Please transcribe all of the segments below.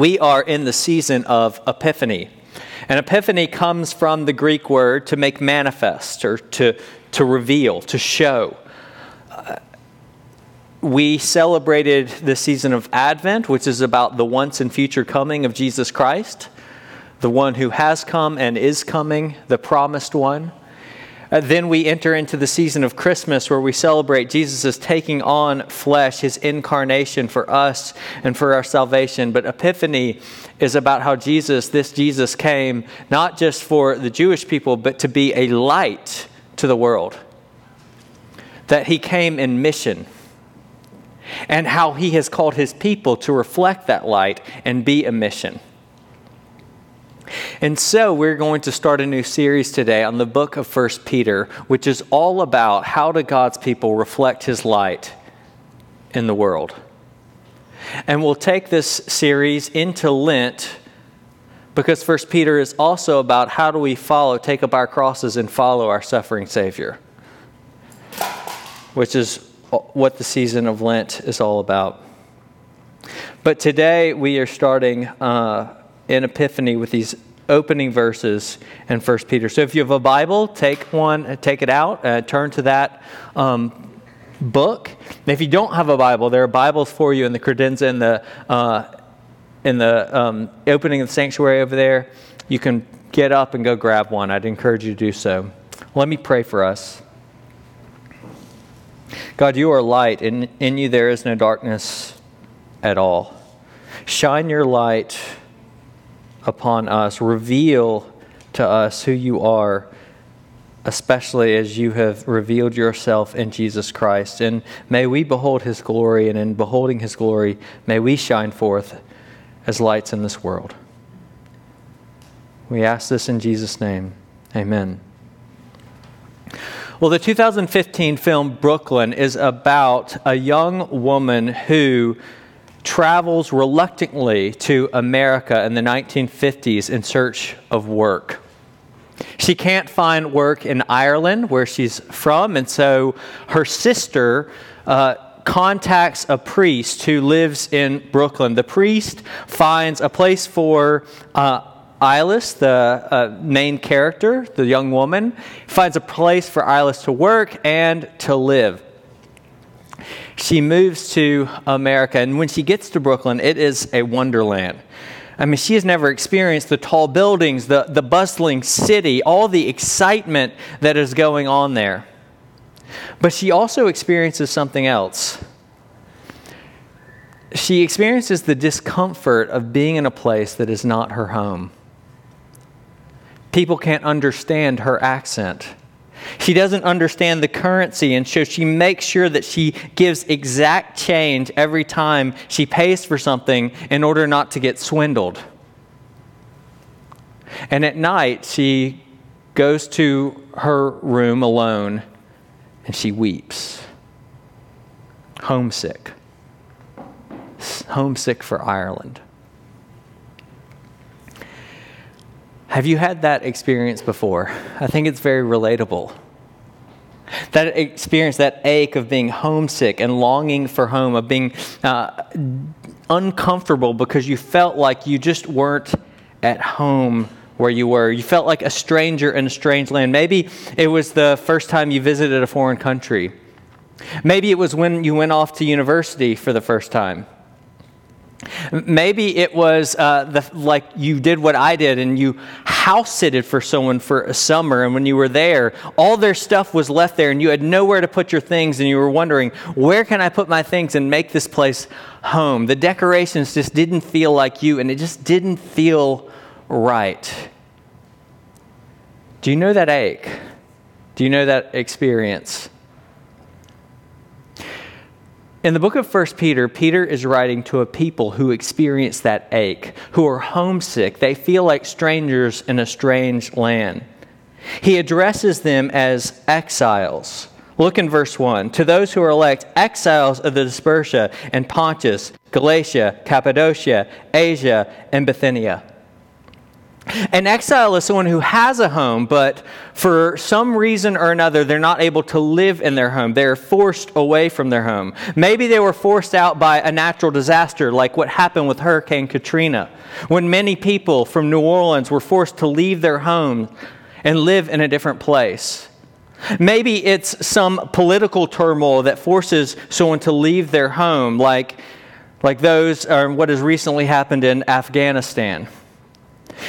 we are in the season of Epiphany. And Epiphany comes from the Greek word to make manifest or to, to reveal, to show. Uh, we celebrated the season of Advent, which is about the once and future coming of Jesus Christ, the one who has come and is coming, the promised one. Uh, then we enter into the season of Christmas where we celebrate Jesus' taking on flesh, his incarnation for us and for our salvation. But Epiphany is about how Jesus, this Jesus, came not just for the Jewish people, but to be a light to the world. That he came in mission. And how he has called his people to reflect that light and be a mission. And so we're going to start a new series today on the book of 1 Peter, which is all about how do God's people reflect his light in the world. And we'll take this series into Lent because 1 Peter is also about how do we follow, take up our crosses, and follow our suffering Savior, which is what the season of Lent is all about. But today we are starting uh, in Epiphany with these opening verses in 1 Peter. So if you have a Bible, take one, take it out, uh, turn to that um, book. And if you don't have a Bible, there are Bibles for you in the credenza in the uh, in the um, opening of the sanctuary over there. You can get up and go grab one. I'd encourage you to do so. Let me pray for us. God, you are light, and in you there is no darkness at all. Shine your light upon us. Reveal to us who you are, especially as you have revealed yourself in Jesus Christ. And may we behold his glory, and in beholding his glory, may we shine forth as lights in this world. We ask this in Jesus' name. Amen. Well, the 2015 film Brooklyn is about a young woman who travels reluctantly to America in the 1950s in search of work. She can't find work in Ireland, where she's from, and so her sister uh, contacts a priest who lives in Brooklyn. The priest finds a place for uh, Eilis, the uh, main character, the young woman, finds a place for Eilis to work and to live she moves to America, and when she gets to Brooklyn, it is a wonderland. I mean, she has never experienced the tall buildings, the, the bustling city, all the excitement that is going on there. But she also experiences something else. She experiences the discomfort of being in a place that is not her home. People can't understand her accent. She doesn't understand the currency, and so she makes sure that she gives exact change every time she pays for something in order not to get swindled. And at night, she goes to her room alone and she weeps. Homesick. Homesick for Ireland. Have you had that experience before? I think it's very relatable. That experience, that ache of being homesick and longing for home, of being uh, uncomfortable because you felt like you just weren't at home where you were. You felt like a stranger in a strange land. Maybe it was the first time you visited a foreign country. Maybe it was when you went off to university for the first time. Maybe it was uh, the, like you did what I did and you house sitted for someone for a summer, and when you were there, all their stuff was left there, and you had nowhere to put your things, and you were wondering, where can I put my things and make this place home? The decorations just didn't feel like you, and it just didn't feel right. Do you know that ache? Do you know that experience? In the book of 1 Peter, Peter is writing to a people who experience that ache, who are homesick. They feel like strangers in a strange land. He addresses them as exiles. Look in verse 1. To those who are elect, exiles of the Dispersion and Pontus, Galatia, Cappadocia, Asia, and Bithynia. An exile is someone who has a home, but for some reason or another, they're not able to live in their home. They're forced away from their home. Maybe they were forced out by a natural disaster, like what happened with Hurricane Katrina, when many people from New Orleans were forced to leave their home and live in a different place. Maybe it's some political turmoil that forces someone to leave their home, like, like those, or what has recently happened in Afghanistan.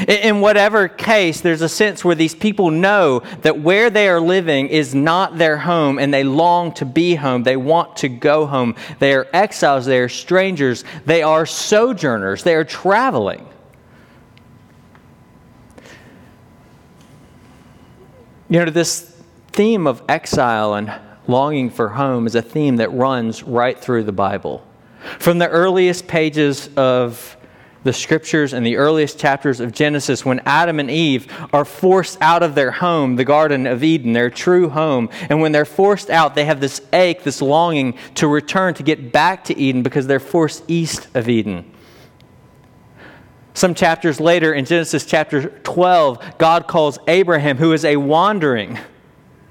In whatever case, there's a sense where these people know that where they are living is not their home and they long to be home. They want to go home. They are exiles, they are strangers, they are sojourners, they are traveling. You know, this theme of exile and longing for home is a theme that runs right through the Bible. From the earliest pages of the scriptures and the earliest chapters of Genesis when Adam and Eve are forced out of their home, the Garden of Eden, their true home. And when they're forced out, they have this ache, this longing to return, to get back to Eden because they're forced east of Eden. Some chapters later, in Genesis chapter 12, God calls Abraham, who is a wandering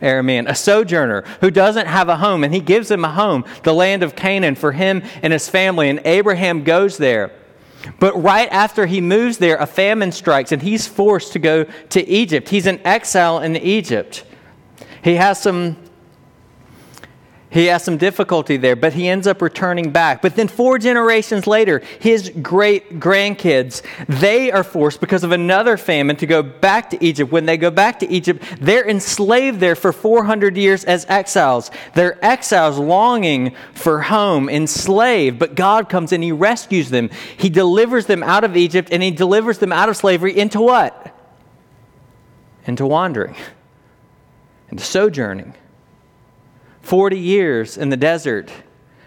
Aramean, a sojourner who doesn't have a home, and he gives him a home, the land of Canaan, for him and his family. And Abraham goes there. But right after he moves there, a famine strikes and he's forced to go to Egypt. He's an exile in Egypt. He has some he has some difficulty there, but he ends up returning back. But then four generations later, his great grandkids, they are forced because of another famine to go back to Egypt. When they go back to Egypt, they're enslaved there for 400 years as exiles. They're exiles longing for home, enslaved, but God comes and he rescues them. He delivers them out of Egypt and he delivers them out of slavery into what? Into wandering, into sojourning. 40 years in the desert,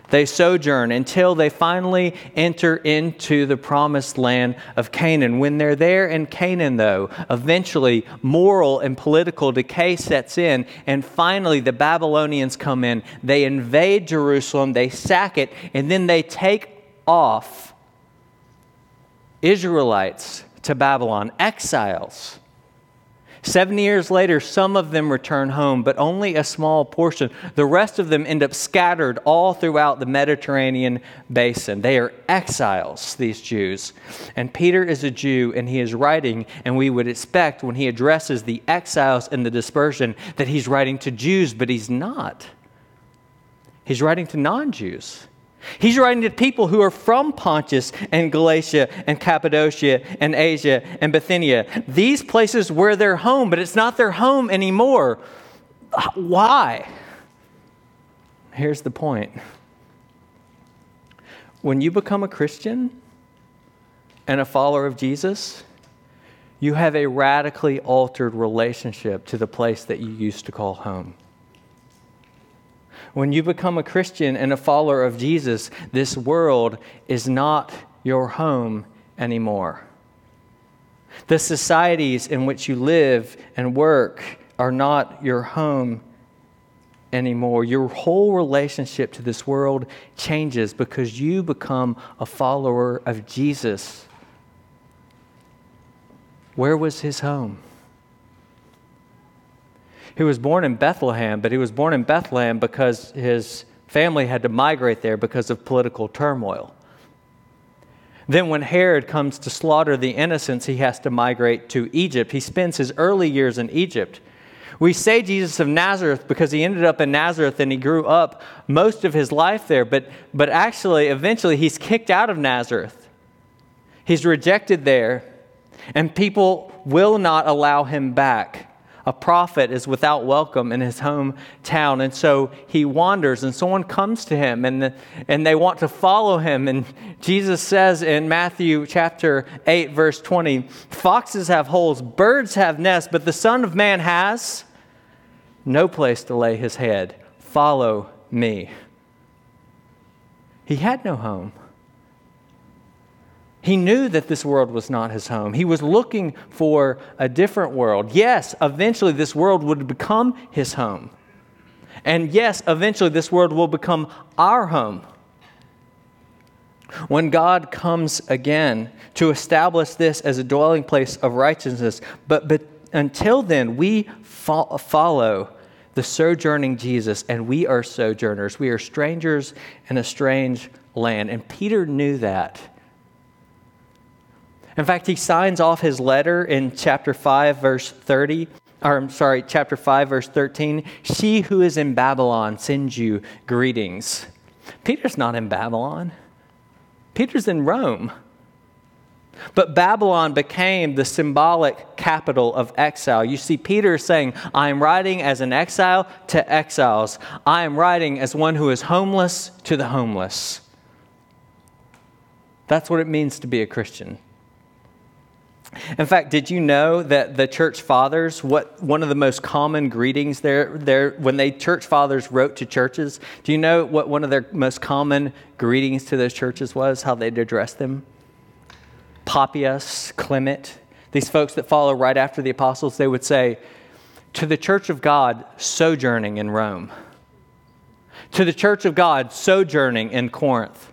they sojourn until they finally enter into the promised land of Canaan. When they're there in Canaan, though, eventually moral and political decay sets in, and finally the Babylonians come in. They invade Jerusalem, they sack it, and then they take off Israelites to Babylon, exiles. 70 years later, some of them return home, but only a small portion. The rest of them end up scattered all throughout the Mediterranean basin. They are exiles, these Jews. And Peter is a Jew, and he is writing, and we would expect when he addresses the exiles and the dispersion that he's writing to Jews, but he's not. He's writing to non Jews. He's writing to people who are from Pontus and Galatia and Cappadocia and Asia and Bithynia. These places were their home, but it's not their home anymore. Why? Here's the point. When you become a Christian and a follower of Jesus, you have a radically altered relationship to the place that you used to call home. When you become a Christian and a follower of Jesus, this world is not your home anymore. The societies in which you live and work are not your home anymore. Your whole relationship to this world changes because you become a follower of Jesus. Where was his home? He was born in Bethlehem, but he was born in Bethlehem because his family had to migrate there because of political turmoil. Then, when Herod comes to slaughter the innocents, he has to migrate to Egypt. He spends his early years in Egypt. We say Jesus of Nazareth because he ended up in Nazareth and he grew up most of his life there, but, but actually, eventually, he's kicked out of Nazareth. He's rejected there, and people will not allow him back a prophet is without welcome in his hometown. And so he wanders, and someone comes to him, and, the, and they want to follow him. And Jesus says in Matthew chapter 8, verse 20 Foxes have holes, birds have nests, but the Son of Man has no place to lay his head. Follow me. He had no home. He knew that this world was not his home. He was looking for a different world. Yes, eventually this world would become his home. And yes, eventually this world will become our home. when God comes again to establish this as a dwelling place of righteousness. But, but until then, we fo- follow the sojourning Jesus, and we are sojourners. We are strangers in a strange land. And Peter knew that. In fact, he signs off his letter in chapter 5, verse 30 or I'm sorry, chapter 5, verse 13, she who is in Babylon sends you greetings. Peter's not in Babylon, Peter's in Rome. But Babylon became the symbolic capital of exile. You see, Peter is saying, I am writing as an exile to exiles. I am writing as one who is homeless to the homeless. That's what it means to be a Christian. In fact, did you know that the church fathers, what one of the most common greetings there, there when they church fathers wrote to churches, do you know what one of their most common greetings to those churches was, how they'd address them? Papias, Clement, these folks that follow right after the apostles, they would say, To the church of God sojourning in Rome, to the church of God sojourning in Corinth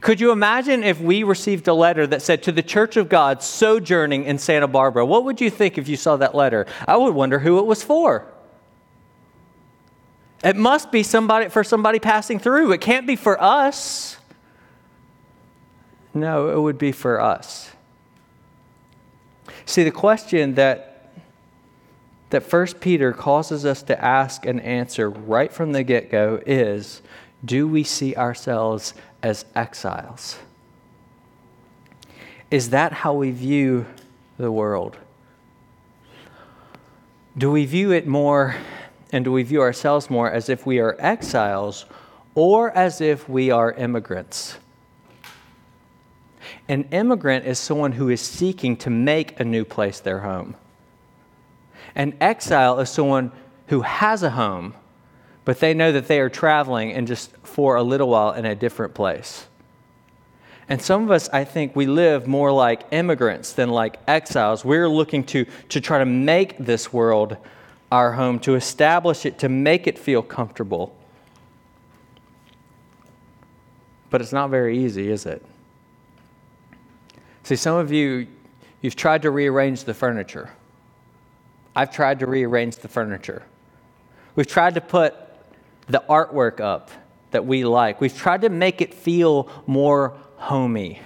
could you imagine if we received a letter that said, To the Church of God sojourning in Santa Barbara? What would you think if you saw that letter? I would wonder who it was for. It must be somebody for somebody passing through. It can't be for us. No, it would be for us. See, the question that that First Peter causes us to ask and answer right from the get-go is do we see ourselves as exiles. Is that how we view the world? Do we view it more and do we view ourselves more as if we are exiles or as if we are immigrants? An immigrant is someone who is seeking to make a new place their home. An exile is someone who has a home but they know that they are traveling and just for a little while in a different place. And some of us, I think, we live more like immigrants than like exiles. We're looking to, to try to make this world our home, to establish it, to make it feel comfortable. But it's not very easy, is it? See, some of you, you've tried to rearrange the furniture. I've tried to rearrange the furniture. We've tried to put the artwork up that we like. We've tried to make it feel more homey.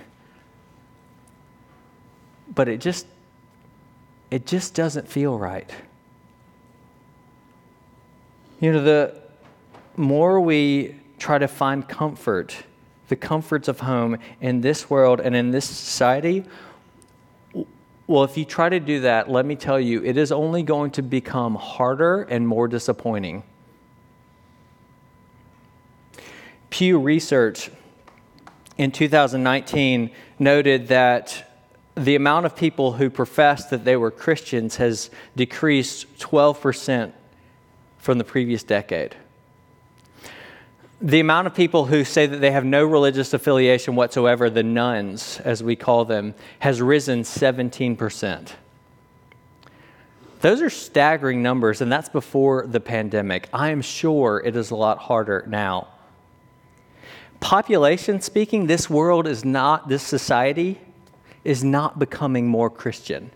But it just it just doesn't feel right. You know, the more we try to find comfort, the comforts of home in this world and in this society, well, if you try to do that, let me tell you, it is only going to become harder and more disappointing. Pew Research in 2019 noted that the amount of people who professed that they were Christians has decreased 12% from the previous decade. The amount of people who say that they have no religious affiliation whatsoever, the nones, as we call them, has risen 17%. Those are staggering numbers, and that's before the pandemic. I am sure it is a lot harder now population speaking, this world is not, this society is not becoming more Christian.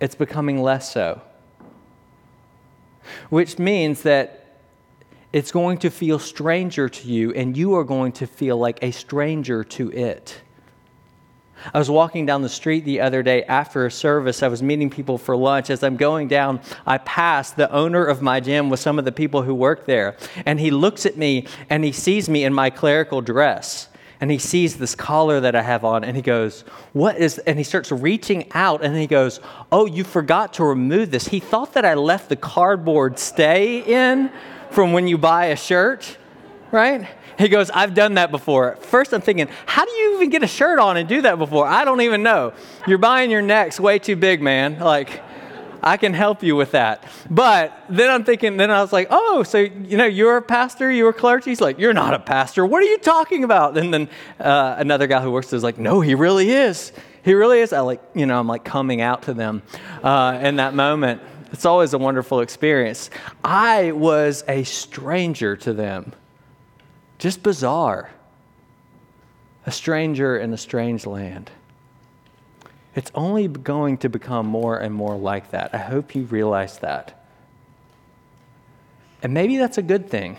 It's becoming less so. Which means that it's going to feel stranger to you, and you are going to feel like a stranger to it. I was walking down the street the other day after a service. I was meeting people for lunch. As I'm going down, I passed the owner of my gym with some of the people who work there. And he looks at me and he sees me in my clerical dress. And he sees this collar that I have on and he goes, What is, and he starts reaching out and he goes, Oh, you forgot to remove this. He thought that I left the cardboard stay in from when you buy a shirt, right? He goes, I've done that before. First, I'm thinking, how do you even get a shirt on and do that before? I don't even know. You're buying your necks way too big, man. Like, I can help you with that. But then I'm thinking, then I was like, oh, so, you know, you're a pastor, you're a clergy? He's like, you're not a pastor. What are you talking about? And then uh, another guy who works there is like, no, he really is. He really is. I like, you know, I'm like coming out to them uh, in that moment. It's always a wonderful experience. I was a stranger to them. Just bizarre. A stranger in a strange land. It's only going to become more and more like that. I hope you realize that. And maybe that's a good thing.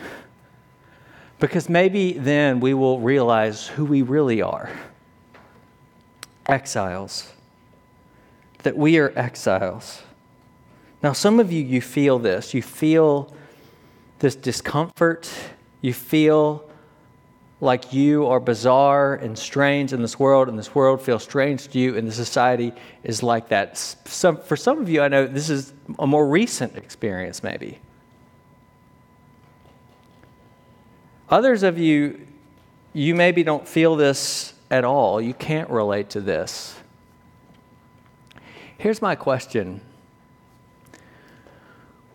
Because maybe then we will realize who we really are exiles. That we are exiles. Now, some of you, you feel this. You feel this discomfort. You feel like you are bizarre and strange in this world, and this world feels strange to you, and the society is like that. Some, for some of you, I know this is a more recent experience, maybe. Others of you, you maybe don't feel this at all. You can't relate to this. Here's my question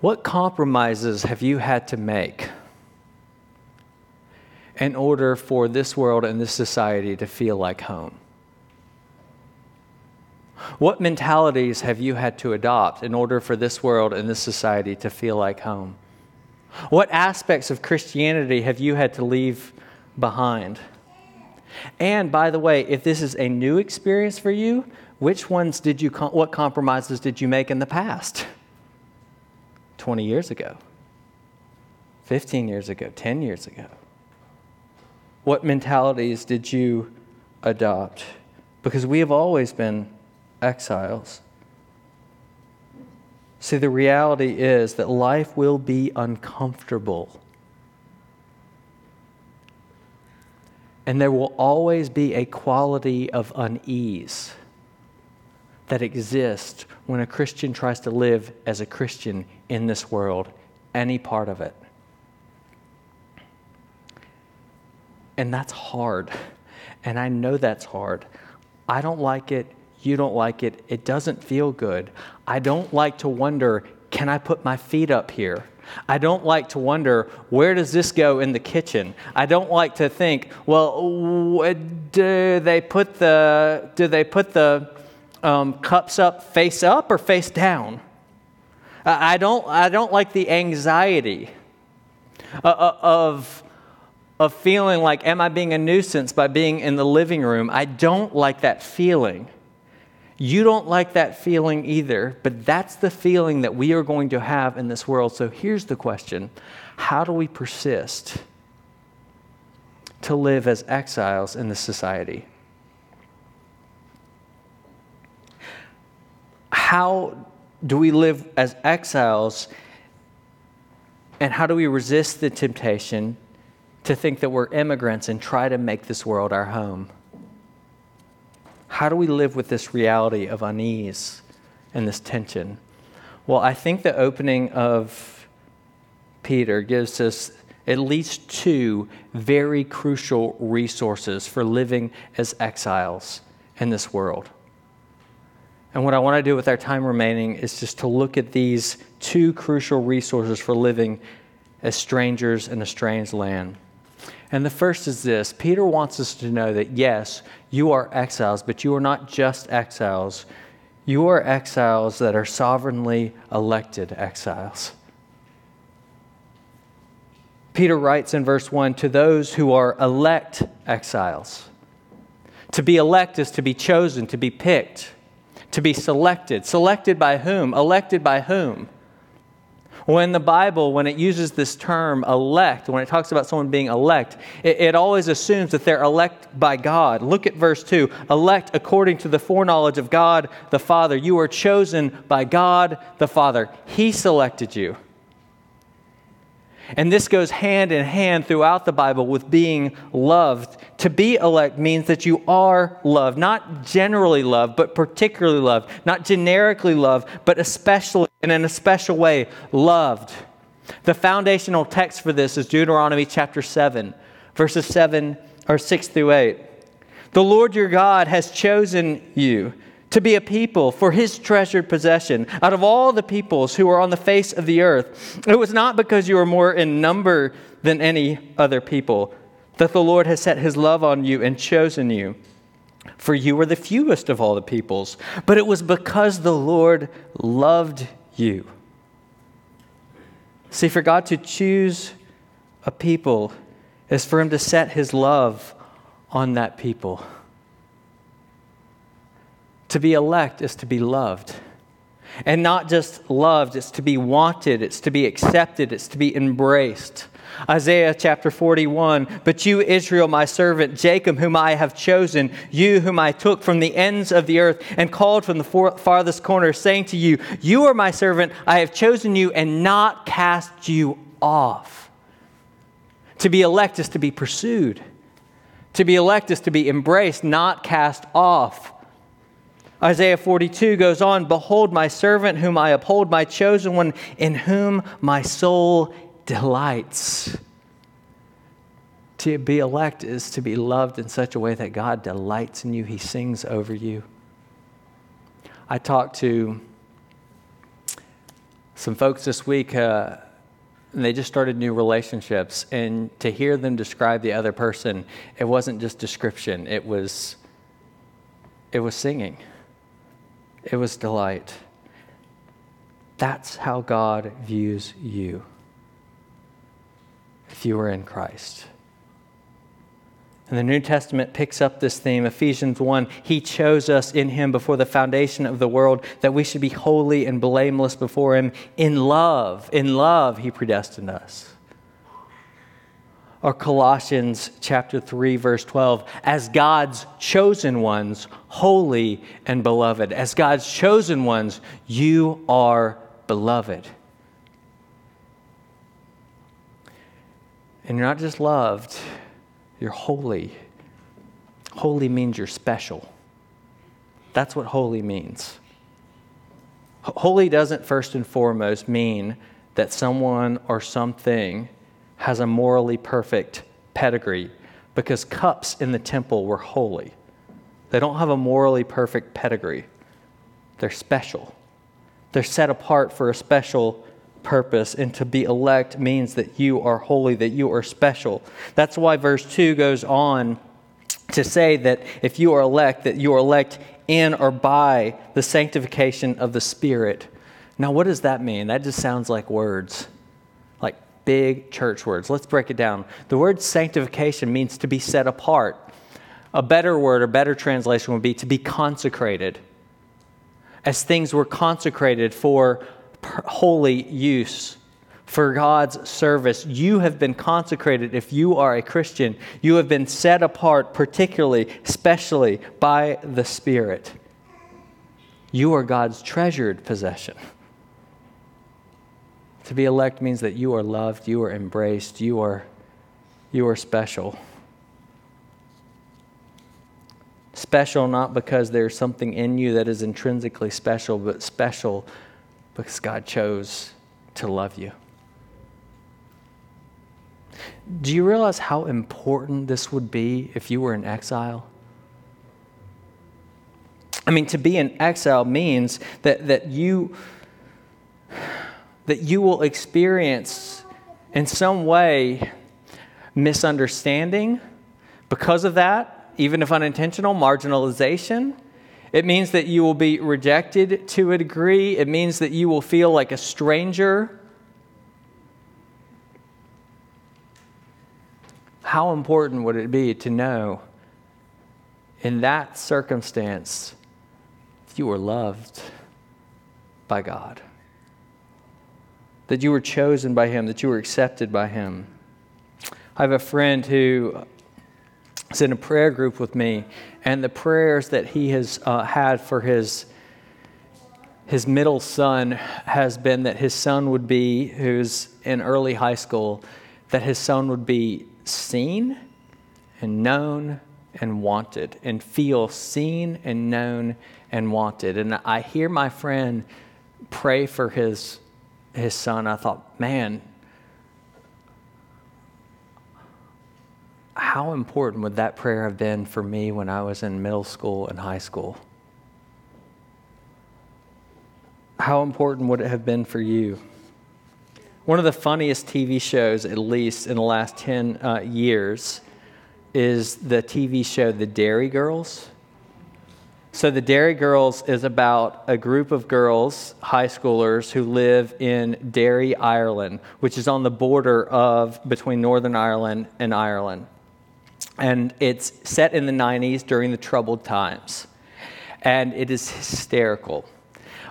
What compromises have you had to make in order for this world and this society to feel like home? What mentalities have you had to adopt in order for this world and this society to feel like home? What aspects of Christianity have you had to leave behind? And by the way, if this is a new experience for you, which ones did you, what compromises did you make in the past? 20 years ago, 15 years ago, 10 years ago? What mentalities did you adopt? Because we have always been exiles. See, the reality is that life will be uncomfortable. And there will always be a quality of unease that exists when a Christian tries to live as a Christian in this world, any part of it. And that's hard. And I know that's hard. I don't like it. You don't like it. It doesn't feel good. I don't like to wonder can I put my feet up here? I don't like to wonder where does this go in the kitchen. I don't like to think, well, do they put the do they put the um, cups up face up or face down? I don't I don't like the anxiety uh, uh, of of feeling like am I being a nuisance by being in the living room. I don't like that feeling. You don't like that feeling either, but that's the feeling that we are going to have in this world. So here's the question How do we persist to live as exiles in this society? How do we live as exiles, and how do we resist the temptation to think that we're immigrants and try to make this world our home? How do we live with this reality of unease and this tension? Well, I think the opening of Peter gives us at least two very crucial resources for living as exiles in this world. And what I want to do with our time remaining is just to look at these two crucial resources for living as strangers in a strange land. And the first is this Peter wants us to know that yes, you are exiles, but you are not just exiles. You are exiles that are sovereignly elected exiles. Peter writes in verse 1 to those who are elect exiles. To be elect is to be chosen, to be picked, to be selected. Selected by whom? Elected by whom? When the Bible, when it uses this term elect, when it talks about someone being elect, it, it always assumes that they're elect by God. Look at verse 2 elect according to the foreknowledge of God the Father. You are chosen by God the Father, He selected you. And this goes hand in hand throughout the Bible with being loved. To be elect means that you are loved, not generally loved, but particularly loved, not generically loved, but especially and in a special way loved. The foundational text for this is Deuteronomy chapter 7, verses 7 or 6 through 8. The Lord your God has chosen you to be a people for his treasured possession out of all the peoples who are on the face of the earth. It was not because you were more in number than any other people that the Lord has set his love on you and chosen you. For you were the fewest of all the peoples, but it was because the Lord loved you. See, for God to choose a people is for him to set his love on that people. To be elect is to be loved. And not just loved, it's to be wanted, it's to be accepted, it's to be embraced. Isaiah chapter 41 But you, Israel, my servant, Jacob, whom I have chosen, you whom I took from the ends of the earth and called from the farthest corner, saying to you, You are my servant, I have chosen you and not cast you off. To be elect is to be pursued. To be elect is to be embraced, not cast off. Isaiah 42 goes on Behold, my servant whom I uphold, my chosen one, in whom my soul delights. To be elect is to be loved in such a way that God delights in you, He sings over you. I talked to some folks this week, uh, and they just started new relationships. And to hear them describe the other person, it wasn't just description, it was, it was singing, it was delight. That's how God views you if you are in Christ. And the New Testament picks up this theme. Ephesians 1 He chose us in Him before the foundation of the world that we should be holy and blameless before Him. In love, in love, He predestined us. Or Colossians chapter 3, verse 12 As God's chosen ones, holy and beloved. As God's chosen ones, you are beloved. And you're not just loved, you're holy. Holy means you're special. That's what holy means. Holy doesn't first and foremost mean that someone or something has a morally perfect pedigree because cups in the temple were holy. They don't have a morally perfect pedigree, they're special. They're set apart for a special purpose, and to be elect means that you are holy, that you are special. That's why verse 2 goes on to say that if you are elect, that you are elect in or by the sanctification of the Spirit. Now, what does that mean? That just sounds like words, big church words. Let's break it down. The word sanctification means to be set apart. A better word or better translation would be to be consecrated. As things were consecrated for holy use for God's service. You have been consecrated if you are a Christian. You have been set apart, particularly, especially by the Spirit. You are God's treasured possession. To be elect means that you are loved, you are embraced, you are, you are special. Special not because there's something in you that is intrinsically special, but special because God chose to love you. Do you realize how important this would be if you were in exile? I mean, to be in exile means that, that, you, that you will experience in some way misunderstanding because of that, even if unintentional, marginalization it means that you will be rejected to a degree. It means that you will feel like a stranger. How important would it be to know in that circumstance you were loved by God? That you were chosen by Him, that you were accepted by Him. I have a friend who is in a prayer group with me, and the prayers that he has uh, had for his his middle son has been that his son would be, who's in early high school, that his son would be seen and known and wanted, and feel seen and known and wanted. And I hear my friend pray for his his son. I thought, man, how important would that prayer have been for me when I was in middle school and high school? How important would it have been for you? One of the funniest TV shows, at least in the last 10 uh, years, is the TV show The Derry Girls. So, The Derry Girls is about a group of girls, high schoolers, who live in Derry, Ireland, which is on the border of between Northern Ireland and Ireland. And it's set in the 90s during the troubled times. And it is hysterical.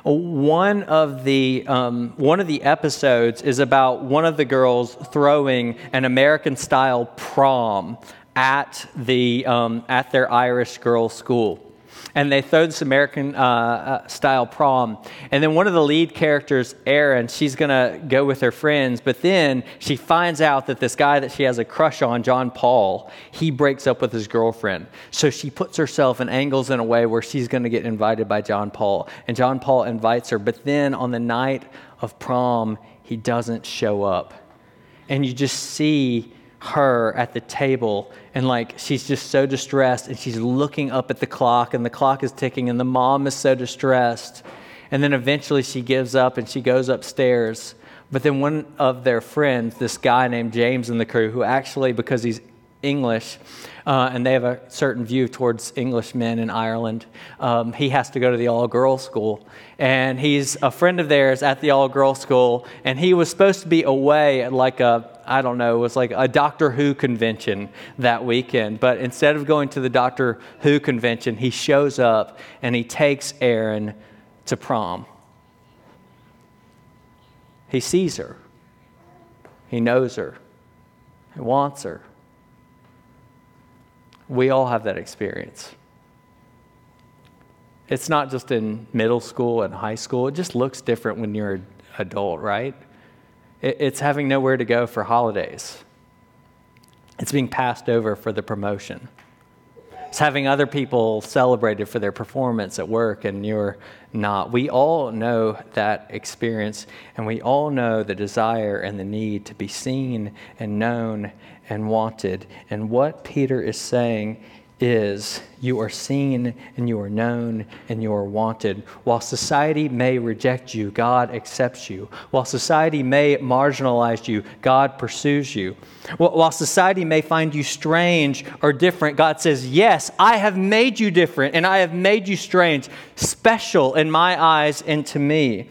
One of the um, one of the episodes is about one of the girls throwing an American style prom at the um, at their Irish girls' school and they throw this American uh, uh, style prom. And then one of the lead characters, Erin, she's going to go with her friends, but then she finds out that this guy that she has a crush on, John Paul, he breaks up with his girlfriend. So she puts herself in angles in a way where she's going to get invited by John Paul. And John Paul invites her, but then on the night of prom, he doesn't show up. And you just see her at the table and like she's just so distressed and she's looking up at the clock and the clock is ticking and the mom is so distressed. And then eventually she gives up and she goes upstairs. But then one of their friends this guy named james in the crew who actually because he's english uh, and they have a certain view towards english men in ireland um, he has to go to the all-girls school. And he's a friend of theirs at the all-girls school and he was supposed to be away at like a I don't know, it was like a Doctor Who convention that weekend. But instead of going to the Doctor Who convention, he shows up and he takes Erin to prom. He sees her, he knows her, he wants her. We all have that experience. It's not just in middle school and high school, it just looks different when you're an adult, right? It's having nowhere to go for holidays. It's being passed over for the promotion. It's having other people celebrated for their performance at work and you're not. We all know that experience and we all know the desire and the need to be seen and known and wanted. And what Peter is saying is you are seen and you are known and you are wanted. While society may reject you, God accepts you. While society may marginalize you, God pursues you. While society may find you strange or different, God says, Yes, I have made you different and I have made you strange, special in my eyes and to me.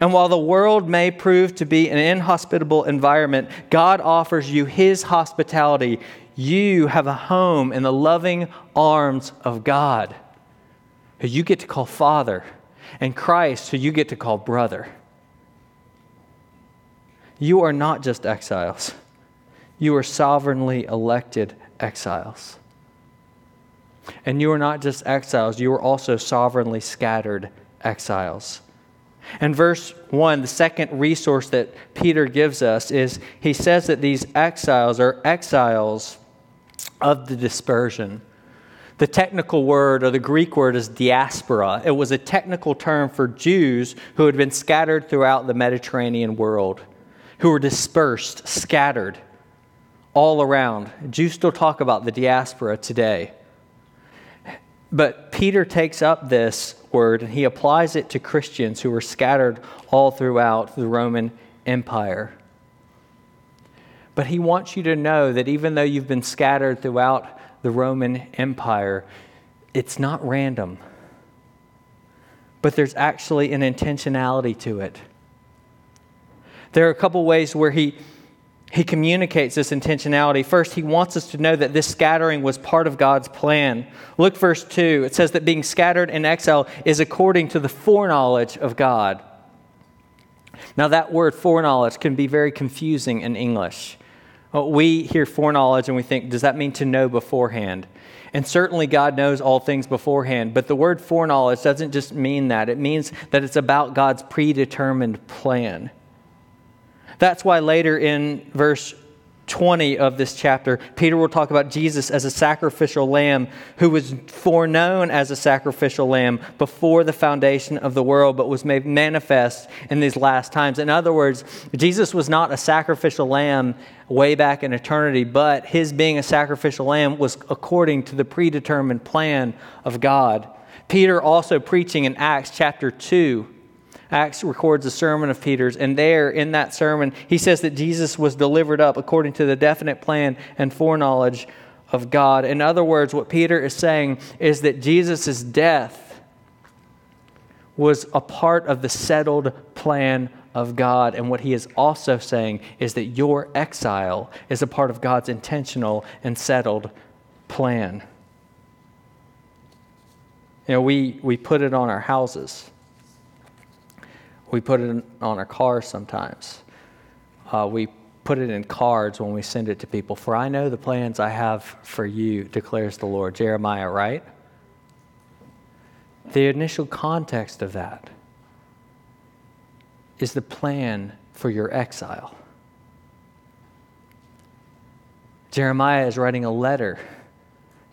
And while the world may prove to be an inhospitable environment, God offers you His hospitality you have a home in the loving arms of God, who you get to call Father, and Christ, who you get to call brother. You are not just exiles, you are sovereignly elected exiles. And you are not just exiles, you are also sovereignly scattered exiles. And verse 1, the second resource that Peter gives us is he says that these exiles are exiles of the dispersion. The technical word or the Greek word is diaspora. It was a technical term for Jews who had been scattered throughout the Mediterranean world, who were dispersed, scattered all around. Jews still talk about the diaspora today. But Peter takes up this word and he applies it to Christians who were scattered all throughout the Roman Empire. But he wants you to know that even though you've been scattered throughout the Roman Empire, it's not random. But there's actually an intentionality to it. There are a couple ways where he, he communicates this intentionality. First, he wants us to know that this scattering was part of God's plan. Look, verse 2. It says that being scattered in exile is according to the foreknowledge of God. Now, that word foreknowledge can be very confusing in English. Uh, we hear foreknowledge and we think, does that mean to know beforehand? And certainly God knows all things beforehand, but the word foreknowledge doesn't just mean that. It means that it's about God's predetermined plan. That's why later in verse 20 of this chapter, Peter will talk about Jesus as a sacrificial lamb who was foreknown as a sacrificial lamb before the foundation of the world, but was made manifest in these last times. In other words, Jesus was not a sacrificial lamb way back in eternity, but his being a sacrificial lamb was according to the predetermined plan of God. Peter also preaching in Acts chapter 2 Acts records a sermon of Peter's, and there in that sermon, he says that Jesus was delivered up according to the definite plan and foreknowledge of God. In other words, what Peter is saying is that Jesus' death was a part of the settled plan of God. And what he is also saying is that your exile is a part of God's intentional and settled plan. You know, we, we put it on our houses. We put it on our cars sometimes. Uh, we put it in cards when we send it to people. For I know the plans I have for you, declares the Lord. Jeremiah, right? The initial context of that is the plan for your exile. Jeremiah is writing a letter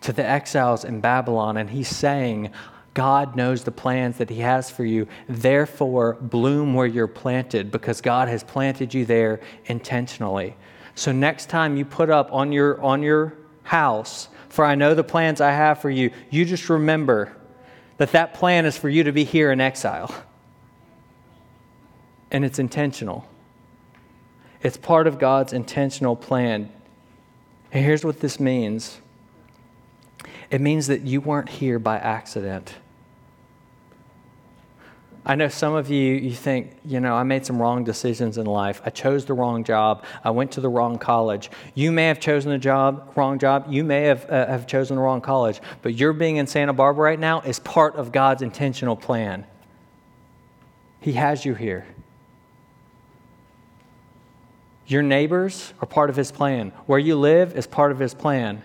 to the exiles in Babylon, and he's saying, God knows the plans that He has for you. Therefore, bloom where you're planted because God has planted you there intentionally. So, next time you put up on your, on your house, for I know the plans I have for you, you just remember that that plan is for you to be here in exile. And it's intentional, it's part of God's intentional plan. And here's what this means it means that you weren't here by accident. I know some of you, you think, you know, I made some wrong decisions in life. I chose the wrong job. I went to the wrong college. You may have chosen the job, wrong job. You may have, uh, have chosen the wrong college. But your being in Santa Barbara right now is part of God's intentional plan. He has you here. Your neighbors are part of His plan. Where you live is part of His plan.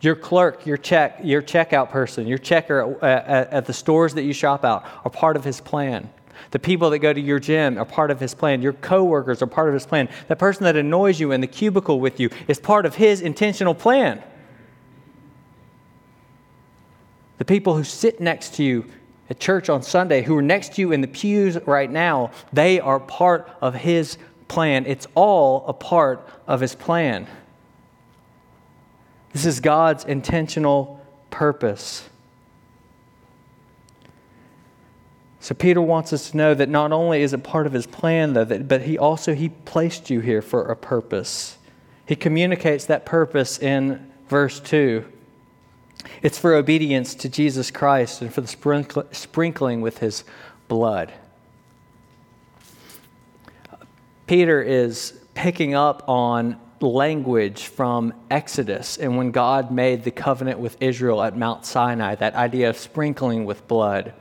Your clerk, your check, your checkout person, your checker at, at, at the stores that you shop out are part of his plan. The people that go to your gym are part of his plan. Your coworkers are part of his plan. The person that annoys you in the cubicle with you is part of his intentional plan. The people who sit next to you at church on Sunday, who are next to you in the pews right now, they are part of his plan. It's all a part of his plan. This is God's intentional purpose. So Peter wants us to know that not only is it part of his plan, though, that, but he also he placed you here for a purpose. He communicates that purpose in verse 2. It's for obedience to Jesus Christ and for the sprinkling with his blood. Peter is picking up on language from Exodus and when God made the covenant with Israel at Mount Sinai, that idea of sprinkling with blood.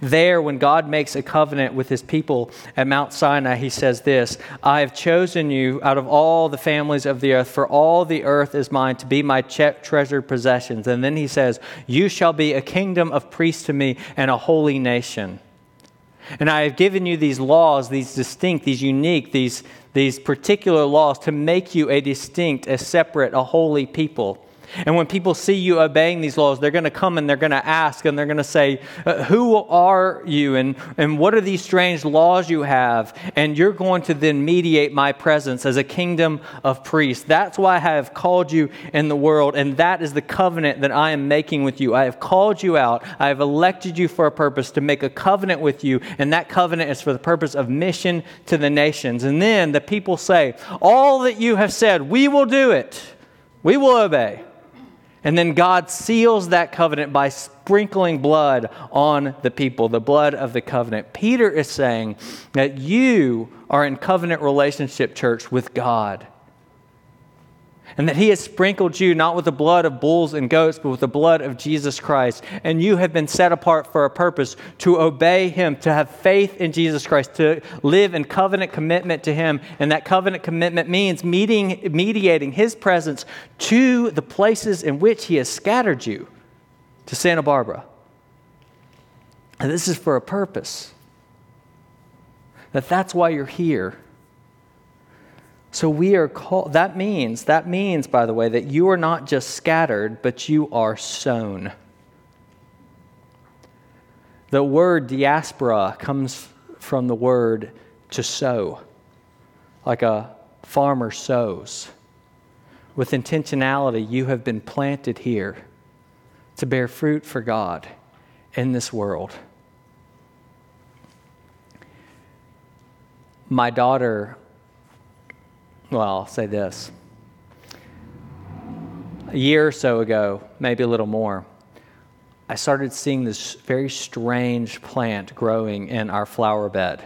There, when God makes a covenant with his people at Mount Sinai, he says this I have chosen you out of all the families of the earth, for all the earth is mine to be my treasured possessions. And then he says, You shall be a kingdom of priests to me and a holy nation. And I have given you these laws, these distinct, these unique, these, these particular laws to make you a distinct, a separate, a holy people. And when people see you obeying these laws, they're going to come and they're going to ask and they're going to say, uh, Who are you? And, and what are these strange laws you have? And you're going to then mediate my presence as a kingdom of priests. That's why I have called you in the world. And that is the covenant that I am making with you. I have called you out. I have elected you for a purpose to make a covenant with you. And that covenant is for the purpose of mission to the nations. And then the people say, All that you have said, we will do it. We will obey. And then God seals that covenant by sprinkling blood on the people, the blood of the covenant. Peter is saying that you are in covenant relationship, church, with God and that he has sprinkled you not with the blood of bulls and goats, but with the blood of Jesus Christ. And you have been set apart for a purpose to obey him, to have faith in Jesus Christ, to live in covenant commitment to him. And that covenant commitment means meeting, mediating his presence to the places in which he has scattered you to Santa Barbara. And this is for a purpose. That that's why you're here so we are called, that means, that means, by the way, that you are not just scattered, but you are sown. The word diaspora comes from the word to sow, like a farmer sows. With intentionality, you have been planted here to bear fruit for God in this world. My daughter well, I'll say this. A year or so ago, maybe a little more, I started seeing this very strange plant growing in our flower bed.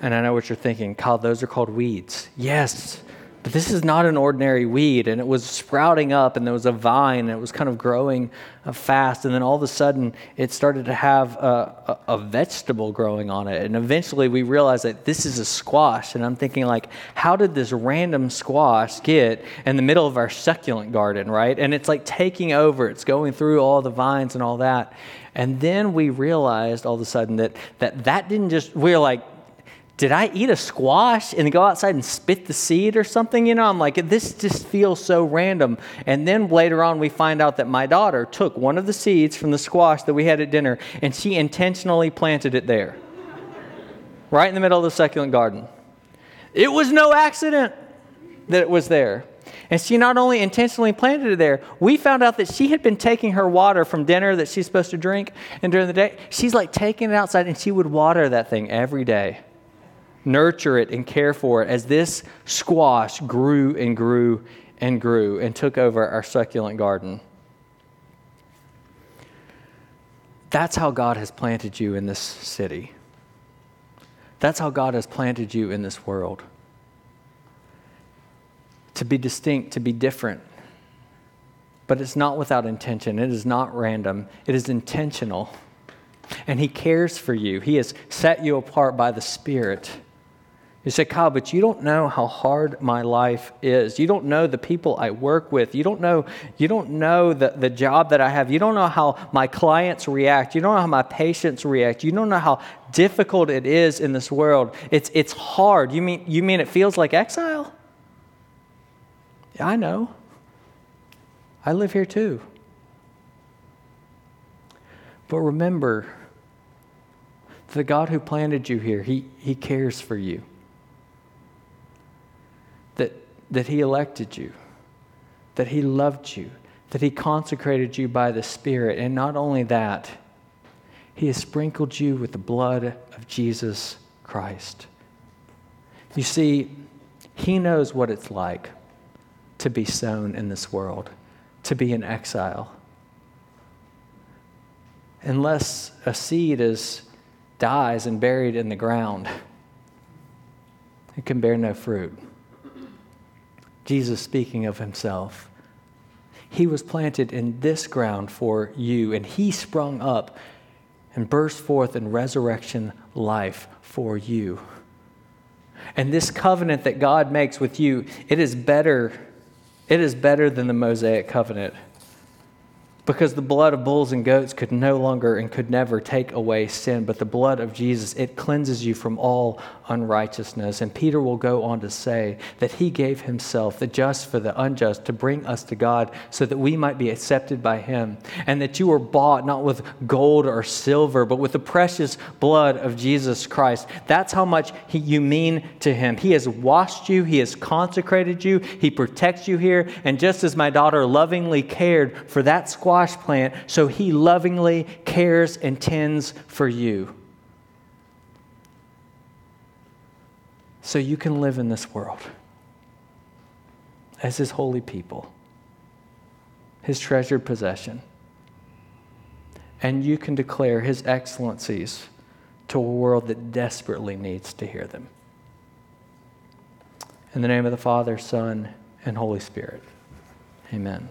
And I know what you're thinking, Kyle, those are called weeds. Yes, but this is not an ordinary weed, and it was sprouting up, and there was a vine, and it was kind of growing uh, fast. And then all of a sudden, it started to have a, a, a, vegetable growing on it. And eventually, we realized that this is a squash. And I'm thinking, like, how did this random squash get in the middle of our succulent garden, right? And it's like taking over, it's going through all the vines and all that. And then we realized all of a sudden that that, that didn't just, we we're like, did I eat a squash and go outside and spit the seed or something? You know, I'm like, this just feels so random. And then later on, we find out that my daughter took one of the seeds from the squash that we had at dinner and she intentionally planted it there, right in the middle of the succulent garden. It was no accident that it was there. And she not only intentionally planted it there, we found out that she had been taking her water from dinner that she's supposed to drink, and during the day, she's like taking it outside and she would water that thing every day nurture it and care for it as this squash grew and grew and grew and took over our succulent garden. That's how God has planted you in this city. That's how God has planted you in this world. To be distinct, to be different. But it's not without intention, it is not random, it is intentional. And He cares for you, He has set you apart by the Spirit. You say, Kyle, but you don't know how hard my life is. You don't know the people I work with. You don't know, you don't know the, the job that I have. You don't know how my clients react. You don't know how my patients react. You don't know how difficult it is in this world. It's, it's hard. You mean, you mean it feels like exile? Yeah, I know. I live here too. But remember, the God who planted you here, he, he cares for you that He elected you, that He loved you, that He consecrated you by the Spirit. And not only that, He has sprinkled you with the blood of Jesus Christ. You see, He knows what it's like to be sown in this world, to be in exile. Unless a seed is dies and buried in the ground, it can bear no fruit. Jesus speaking of himself. He was planted in this ground for you, and he sprung up and burst forth in resurrection life for you. And this covenant that God makes with you, it is better. It is better than the Mosaic covenant because the blood of bulls and goats could no longer and could never take away sin, but the blood of Jesus, it cleanses you from all unrighteousness. And Peter will go on to say that he gave himself, the just for the unjust, to bring us to God so that we might be accepted by him, and that you were bought not with gold or silver, but with the precious blood of Jesus Christ. That's how much he, you mean to him. He has washed you, he has consecrated you, he protects you here, and just as my daughter lovingly cared for that squad squash plant, so he lovingly cares and tends for you. So you can live in this world as his holy people, his treasured possession. And you can declare his excellencies to a world that desperately needs to hear them. In the name of the Father, Son, and Holy Spirit, amen.